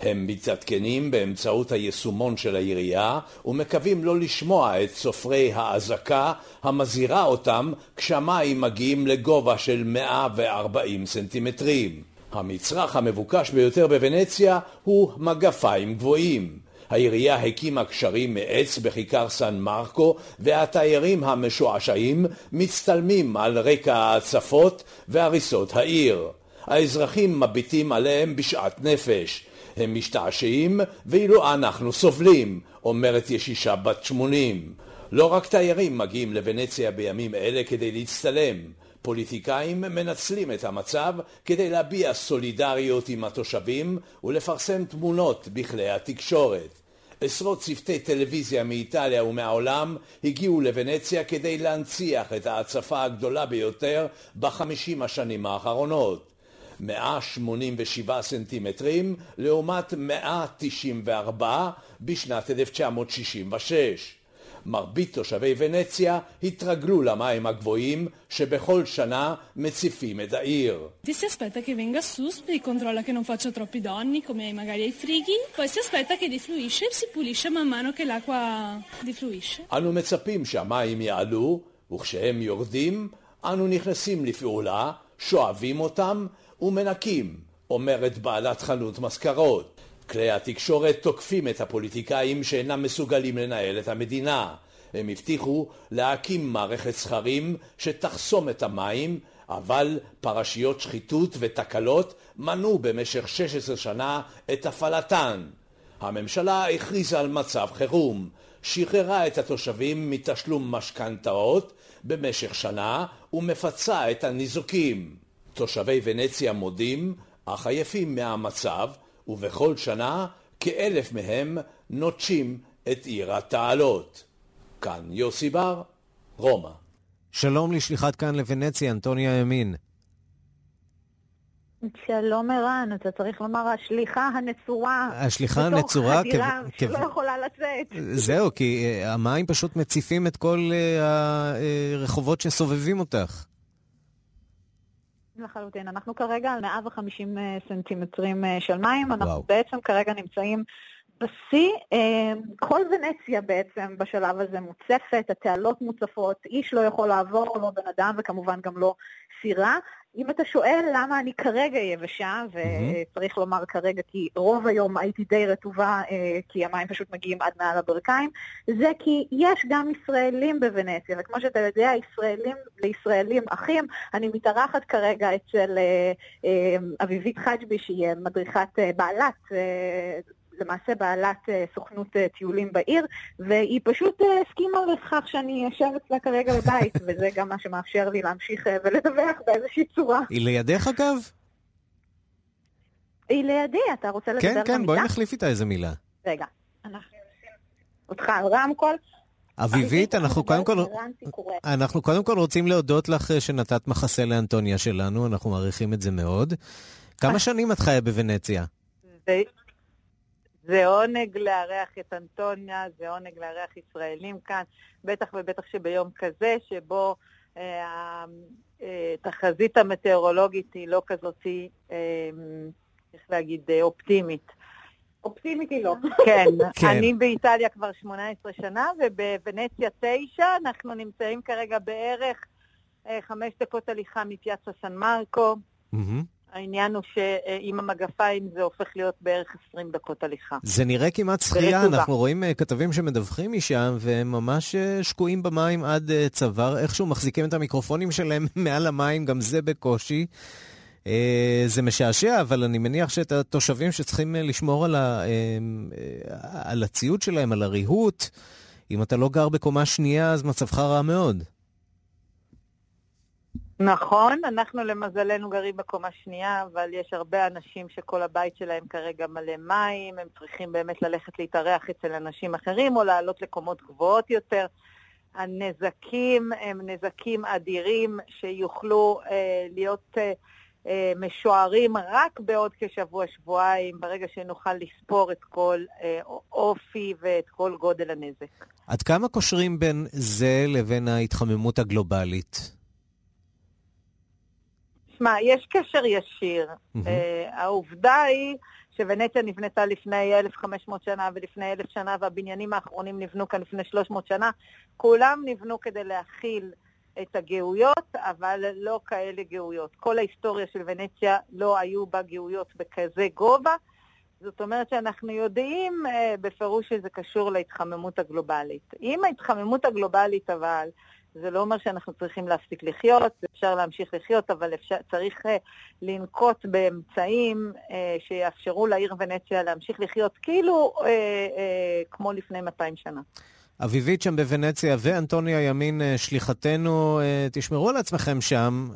הם מתעדכנים באמצעות היישומון של העירייה ומקווים לא לשמוע את סופרי האזעקה המזהירה אותם כשהמים מגיעים לגובה של 140 סנטימטרים. המצרך המבוקש ביותר בוונציה הוא מגפיים גבוהים. העירייה הקימה קשרים מעץ בכיכר סן מרקו, והתיירים המשועשעים מצטלמים על רקע ההצפות והריסות העיר. האזרחים מביטים עליהם בשאט נפש. הם משתעשעים, ואילו אנחנו סובלים, אומרת ישישה בת שמונים. לא רק תיירים מגיעים לוונציה בימים אלה כדי להצטלם. פוליטיקאים מנצלים את המצב כדי להביע סולידריות עם התושבים ולפרסם תמונות בכלי התקשורת. עשרות צוותי טלוויזיה מאיטליה ומהעולם הגיעו לוונציה כדי להנציח את ההצפה הגדולה ביותר בחמישים השנים האחרונות. 187 סנטימטרים לעומת 194 בשנת 1966. מרבית תושבי ונציה התרגלו למים הגבוהים שבכל שנה מציפים את העיר. Si aspetta che venga Suspi, controlla che non faccia troppi danni come magari ai frighi, poi si aspetta che defluisce e si pulisce man mano che l'acqua defluisce. אנו מצפים שהמים יעלו, וכשהם יורדים, אנו נכנסים לפעולה, שואבים אותם ומנקים, אומרת בעלת חנות מזכרות. כלי התקשורת תוקפים את הפוליטיקאים שאינם מסוגלים לנהל את המדינה. הם הבטיחו להקים מערכת סכרים שתחסום את המים, אבל פרשיות שחיתות ותקלות מנעו במשך 16 שנה את הפעלתן. הממשלה הכריזה על מצב חירום, שחררה את התושבים מתשלום משכנתאות במשך שנה ומפצה את הניזוקים. תושבי ונציה מודים, אך עייפים מהמצב, ובכל שנה כאלף מהם נוטשים את עיר התעלות. כאן יוסי בר, רומא. שלום לשליחת כאן לוונציה, אנטוניה ימין. שלום ערן, אתה צריך לומר השליחה הנצורה. השליחה הנצורה? בתוך חדירה שלא יכולה לצאת. זהו, כי uh, המים פשוט מציפים את כל הרחובות שסובבים אותך. לחלוטין. אנחנו כרגע על 150 סנטימטרים של מים. אנחנו וואו. בעצם כרגע נמצאים בשיא, כל ונציה בעצם בשלב הזה מוצפת, התעלות מוצפות, איש לא יכול לעבור, לא בן אדם וכמובן גם לא סירה. אם אתה שואל למה אני כרגע יבשה, וצריך לומר כרגע כי רוב היום הייתי די רטובה, כי המים פשוט מגיעים עד מעל הברכיים, זה כי יש גם ישראלים בוונציה, וכמו שאתה יודע, ישראלים לישראלים אחים, אני מתארחת כרגע אצל אביבית חג'בי, שהיא מדריכת בעלת למעשה בעלת סוכנות טיולים בעיר, והיא פשוט הסכימה לכך שאני אשב אצלה כרגע בבית, וזה גם מה שמאפשר לי להמשיך ולדווח באיזושהי צורה. היא לידך אגב? היא לידי, אתה רוצה לדבר במידה? כן, כן, בואי נחליף איתה איזה מילה. רגע, אנחנו אותך על רמקול. אביבית, אנחנו קודם כל, אנחנו קודם כל רוצים להודות לך שנתת מחסה לאנטוניה שלנו, אנחנו מעריכים את זה מאוד. כמה שנים את חיה בוונציה? זה עונג לארח את אנטוניה, זה עונג לארח ישראלים כאן, בטח ובטח שביום כזה, שבו אה, שהתחזית המטאורולוגית היא לא כזאת, אה, איך להגיד, אה, אופטימית. אופטימית היא לא. כן, כן. אני באיטליה כבר 18 שנה, ובוונציה 9, אנחנו נמצאים כרגע בערך אה, חמש דקות הליכה מפיאצה סן מרקו. מהמם. העניין הוא שעם המגפיים זה הופך להיות בערך 20 דקות הליכה. זה נראה כמעט שחייה. אנחנו רואים אה, כתבים שמדווחים משם, והם ממש אה, שקועים במים עד אה, צוואר, איכשהו מחזיקים את המיקרופונים שלהם מעל המים, גם זה בקושי. זה משעשע, אבל אני מניח שאת התושבים שצריכים לשמור על, ה, על הציוד שלהם, על הריהוט, אם אתה לא גר בקומה שנייה, אז מצבך רע מאוד. נכון, אנחנו למזלנו גרים בקומה שנייה, אבל יש הרבה אנשים שכל הבית שלהם כרגע מלא מים, הם צריכים באמת ללכת להתארח אצל אנשים אחרים או לעלות לקומות גבוהות יותר. הנזקים הם נזקים אדירים שיוכלו אה, להיות אה, אה, משוערים רק בעוד כשבוע-שבועיים, ברגע שנוכל לספור את כל אה, אופי ואת כל גודל הנזק. עד כמה קושרים בין זה לבין ההתחממות הגלובלית? שמע, יש קשר ישיר. מהמם. Uh, העובדה היא שוונציה נבנתה לפני 1,500 שנה ולפני 1,000 שנה, והבניינים האחרונים נבנו כאן לפני 300 שנה. כולם נבנו כדי להכיל את הגאויות, אבל לא כאלה גאויות. כל ההיסטוריה של ונציה לא היו בה גאויות בכזה גובה. זאת אומרת שאנחנו יודעים uh, בפירוש שזה קשור להתחממות הגלובלית. עם ההתחממות הגלובלית אבל, זה לא אומר שאנחנו צריכים להפסיק לחיות, אפשר להמשיך לחיות, אבל אפשר, צריך uh, לנקוט באמצעים uh, שיאפשרו לעיר ונציה להמשיך לחיות כאילו uh, uh, כמו לפני 200 שנה. אביבית שם בוונציה ואנטוניה ימין, אה, שליחתנו, תשמרו על עצמכם שם,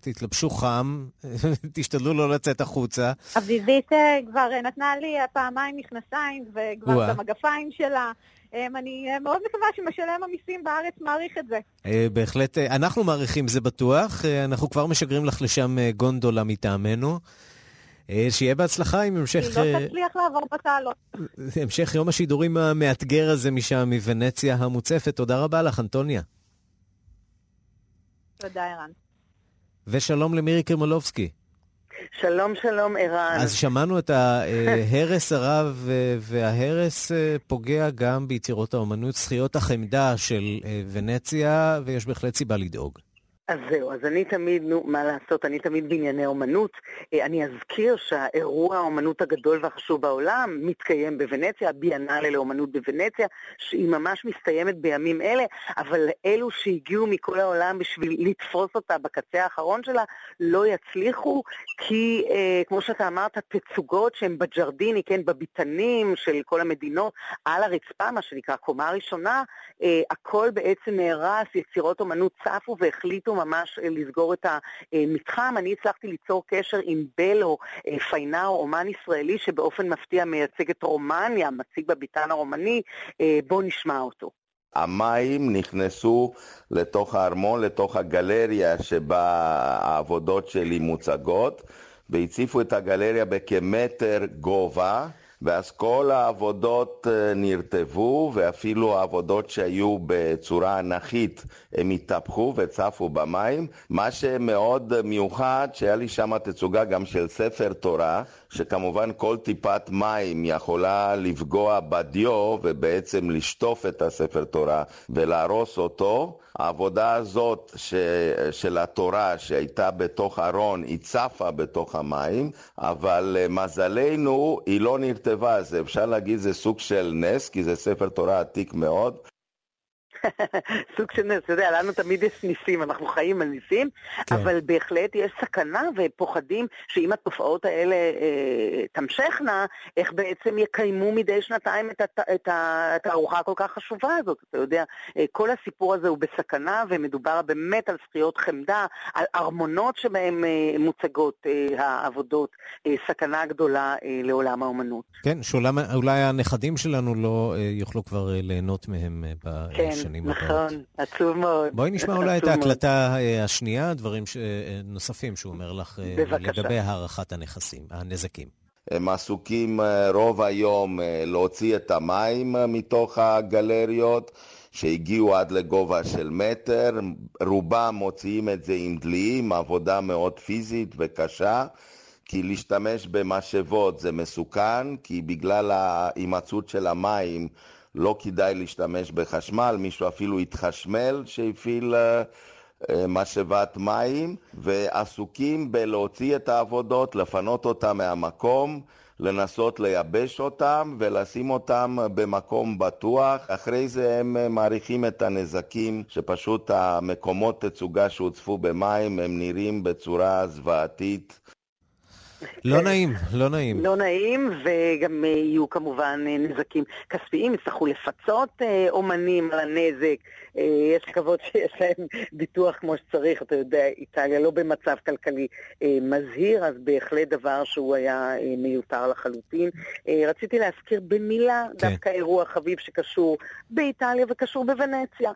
תתלבשו חם, תשתדלו לא לצאת החוצה. אביבית כבר נתנה לי פעמיים מכנסיים, וכבר וואה. במגפיים שלה. אה, אני אה, מאוד מקווה שמשלם המיסים בארץ מעריך את זה. אה, בהחלט, אה, אנחנו מעריכים זה בטוח, אנחנו כבר משגרים לך לשם גונדולה מטעמנו. שיהיה בהצלחה עם המשך, היא לא תצליח לעבור בתעלות. המשך יום השידורים המאתגר הזה משם, מוונציה המוצפת. תודה רבה לך, אנטוניה. תודה, ערן. ושלום למירי קרמולובסקי. שלום, שלום, ערן. אז שמענו את ההרס הרב, וההרס אה, פוגע גם ביצירות האומנות, זכיות החמדה של אה, ונציה, ויש בהחלט סיבה לדאוג. אז זהו, אז אני תמיד, נו, מה לעשות, אני תמיד בענייני אומנות. אה, אני אזכיר שהאירוע האומנות הגדול והחשוב בעולם מתקיים בוונציה, הביאנלה לאומנות בוונציה, שהיא ממש מסתיימת בימים אלה, אבל אלו שהגיעו מכל העולם בשביל לתפוס אותה בקצה האחרון שלה, לא יצליחו, כי אה, כמו שאתה אמרת, תצוגות שהן בג'רדיני, כן, בביתנים של כל המדינות, על הרצפה, מה שנקרא קומה ראשונה, אה, הכל בעצם נהרס, יצירות אומנות צפו והחליטו ממש אה, לסגור את המתחם. אני הצלחתי ליצור קשר עם בלו אה, פיינאו, אומן ישראלי שבאופן מפתיע מייצג את רומניה, מציג בביתן הרומני. אה, בואו נשמע אותו. המים נכנסו לתוך הארמון, לתוך הגלריה שבה העבודות שלי מוצגות, והציפו את הגלריה בכמטר גובה, ואז כל העבודות אה, נרטבו, ואפילו העבודות שהיו בצורה אנכית, הם התהפכו וצפו במים. מה שמאוד מיוחד, שהיה לי שם תצוגה גם של ספר תורה, שכמובן כל טיפת מים יכולה לפגוע בדיו ובעצם לשטוף את הספר תורה ולהרוס אותו. העבודה הזאת ש... של התורה שהייתה בתוך ארון, היא צפה בתוך המים, אבל אה, מזלנו היא לא נרטבה, אז אפשר להגיד זה סוג של נס, כי זה ספר תורה עתיק מאוד. סוג של נס, אתה יודע, לנו תמיד יש ניסים, אנחנו חיים על ניסים, כן. אבל בהחלט יש סכנה ופוחדים שאם התופעות האלה אה, תמשכנה, איך בעצם יקיימו מדי שנתיים את, הת, את התערוכה הכל כך חשובה הזאת. אתה יודע, אה, כל הסיפור הזה הוא בסכנה, ומדובר באמת על זכיות חמדה, על ארמונות שבהם אה, מוצגות אה, העבודות, אה, סכנה גדולה אה, לעולם האומנות. כן, שאולי הנכדים שלנו לא אה, יוכלו כבר אה, ליהנות מהם אה, בשנים כן. הבאות. נכון, עצוב מאוד. בואי נשמע אולי את ההקלטה השנייה, דברים ש... נוספים שהוא אומר לך בבקשה. לגבי הערכת הנכסים, הנזקים. הם עסוקים רוב היום להוציא את המים מתוך הגלריות. שהגיעו עד לגובה של מטר, רובם מוציאים את זה עם דליים, עבודה מאוד פיזית וקשה. כי להשתמש במשאבות זה מסוכן, כי בגלל ההימצאות של המים לא כדאי להשתמש בחשמל, מישהו אפילו התחשמל שהפעיל משאבת מים, ועסוקים בלהוציא את העבודות, לפנות אותם מהמקום, לנסות לייבש אותם ולשים אותם במקום בטוח. אחרי זה הם מעריכים את הנזקים, שפשוט המקומות תצוגה שהוצפו במים הם נראים בצורה זוועתית. לא נעים, לא נעים. לא נעים, וגם יהיו כמובן נזקים כספיים, יצטרכו לפצות אומנים על הנזק. יש לקוות שיש להם ביטוח כמו שצריך, אתה יודע, איטליה לא במצב כלכלי מזהיר, אז בהחלט דבר שהוא היה מיותר לחלוטין. רציתי להזכיר במילה כן. דווקא אירוע חביב שקשור באיטליה וקשור בוונציה.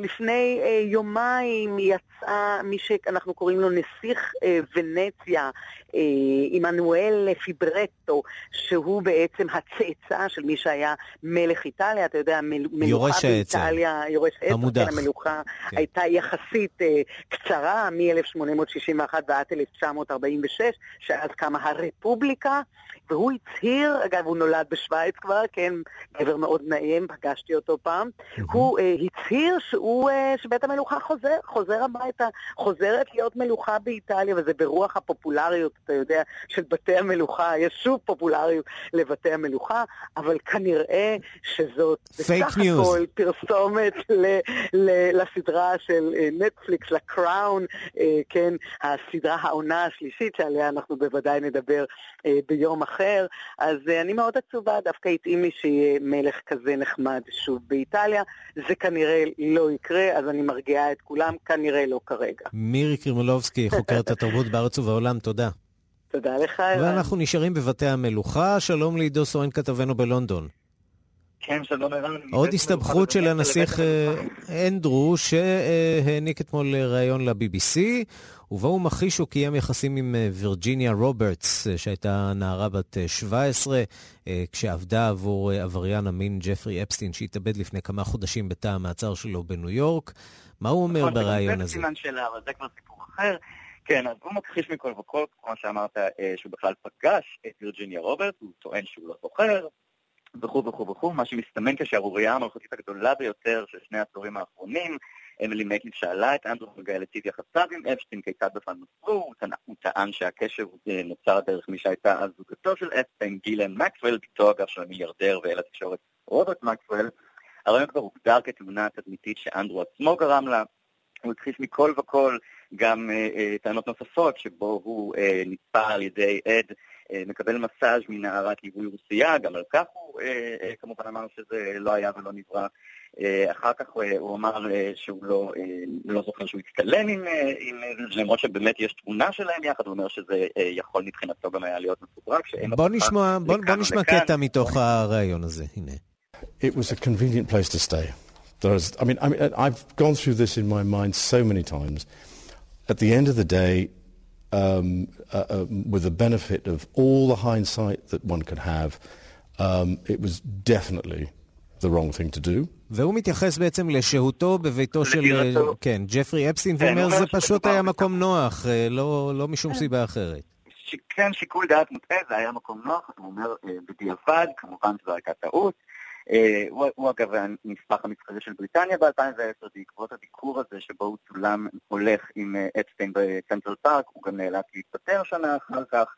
לפני יומיים יצא מי שאנחנו קוראים לו נסיך ונציה, עמנואל פיברטו, שהוא בעצם הצאצא של מי שהיה מלך איטליה, אתה יודע, מלוכה באיטליה, יורש המודח. כן, המלוכה כן. הייתה יחסית uh, קצרה, מ-1861 ועד 1946, שאז קמה הרפובליקה, והוא הצהיר, אגב, הוא נולד בשוויץ כבר, כן, גבר מאוד נעים, פגשתי אותו פעם. הוא uh, הצהיר שהוא, uh, שבית המלוכה חוזר, חוזר הביתה, חוזרת להיות מלוכה באיטליה, וזה ברוח הפופולריות, אתה יודע, של בתי המלוכה, יש שוב פופולריות לבתי המלוכה, אבל כנראה שזאת בסך הכל פרסומת ל, לסדרה של נטפליקס, לקראון, כן, הסדרה העונה השלישית שעליה אנחנו בוודאי נדבר ביום אחר, אז אני מאוד עצובה, דווקא התאים לי שיהיה מלך כזה נחמד שוב באיטליה, זה כנראה לא יקרה, אז אני מרגיעה את כולם, כנראה לא כרגע. מירי קרימולובסקי, חוקרת התרבות בארץ ובעולם, תודה. תודה לך. ואנחנו נשארים בבתי המלוכה. שלום לעידו סורן כתבנו בלונדון. כן, שלום ערן. עוד הסתבכות של הנסיך אנדרו, שהעניק אתמול ראיון ל-BBC, ובו הוא מכחיש שהוא קיים יחסים עם וירג'יניה רוברטס, שהייתה נערה בת 17, כשעבדה עבור עבריין המין ג'פרי אפסטין, שהתאבד לפני כמה חודשים בתא המעצר שלו בניו יורק. מה הוא אומר בריאיון הזה? זה סימן שאלה, אבל זה כבר סיפור אחר. כן, אז הוא מכחיש מכל וכל, כמו שאמרת, שהוא בכלל פגש את וירג'יניה רוברט, הוא טוען שהוא לא זוכר, וכו' וכו' וכו', מה שמסתמן כשהשערורייה המלכותית הגדולה ביותר של שני העשורים האחרונים. אמילי מקין שאלה את אנדרו נוגע לטיב יחסיו עם אפשטיין, כיצד בכלל נוצרו, הוא טען שהקשר נוצר דרך מי שהייתה אז זוגתו של אפשטיין, גילן מקסוול, ביתו אגב של המיליארדר ואל התקשורת רוברט מקסוול. הרעיון כבר הוגדר כתמונה תדמיתית שאנדרו עצמו גרם לה, הוא הכחיש מכל וכל גם uh, טענות נוספות, שבו הוא uh, נתפע על ידי עד מקבל מסאז' מנערת ליווי רוסייה, גם על כך הוא uh, uh, כמובן אמר שזה לא היה ולא נברא. אחר כך הוא אמר שהוא לא, לא זוכר שהוא הצטלם עם, עם למרות שבאמת יש תמונה שלהם יחד, הוא אומר שזה יכול מבחינתו גם היה להיות מסודרג. בוא נשמע, בוא, בוא נשמע קטע מתוך הרעיון הזה, הנה. It was a convenient place to stay. There's, I mean, I mean, I've gone through this in my mind so many times. At the end of the day, um, uh, uh, with the benefit of all the hindsight that one could have, um, it was definitely the wrong thing to do. והוא מתייחס בעצם לשהותו בביתו של, כן, ג'פרי אפסטין, ואומר זה פשוט היה מקום נוח, לא, לא משום סיבה אחרת. כן, שיקול דעת מוטעה, זה היה מקום נוח, הוא אומר בדיעבד, כמובן שזו הייתה טעות. הוא, הוא אגב הנספח המסחרי של בריטניה ב-2010, בעקבות הביקור הזה שבו הוא צולם הולך עם אפסטיין בצנטרל פארק, הוא גם נאלץ להתפטר שנה אחר כך.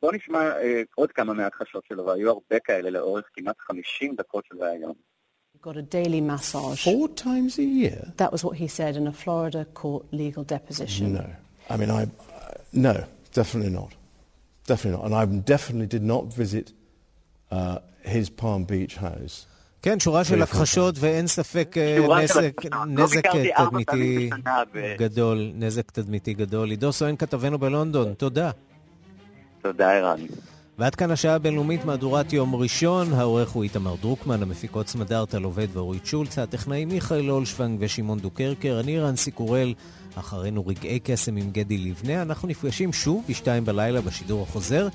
בואו נשמע עוד כמה מההכחשות שלו, והיו הרבה כאלה לאורך כמעט 50 דקות של ראיון. got a daily massage. Four times a year? That was what he said in a Florida court legal deposition. No. I mean, I, uh, no, definitely not. Definitely not. And I definitely did not visit uh, his Palm Beach house. כן, שורה של הכחשות ואין ספק נזק, נזק תדמיתי גדול, נזק תדמיתי גדול. עידו סואן כתבנו בלונדון, תודה. תודה, ערן. ועד כאן השעה הבינלאומית מהדורת יום ראשון, העורך הוא איתמר דרוקמן, המפיקות סמדארטה לובד ואורית שולץ, הטכנאים מיכאל אולשוונג ושמעון דוקרקר, אני רנסי קורל, אחרינו רגעי קסם עם גדי לבנה, אנחנו נפגשים שוב בשתיים בלילה בשידור החוזר.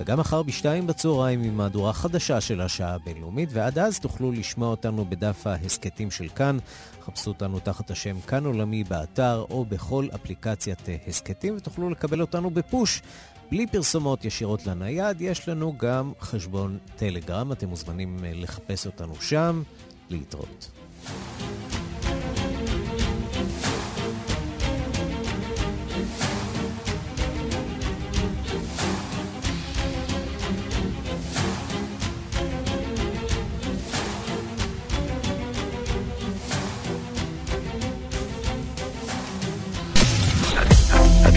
וגם מחר בשתיים בצהריים עם מהדורה חדשה של השעה הבינלאומית, ועד אז תוכלו לשמוע אותנו בדף ההסכתים של כאן. חפשו אותנו תחת השם כאן עולמי באתר או בכל אפליקציית הסכתים, ותוכלו לקבל אותנו בפוש. בלי פרסומות ישירות לנייד, יש לנו גם חשבון טלגרם, אתם מוזמנים לחפש אותנו שם. להתראות.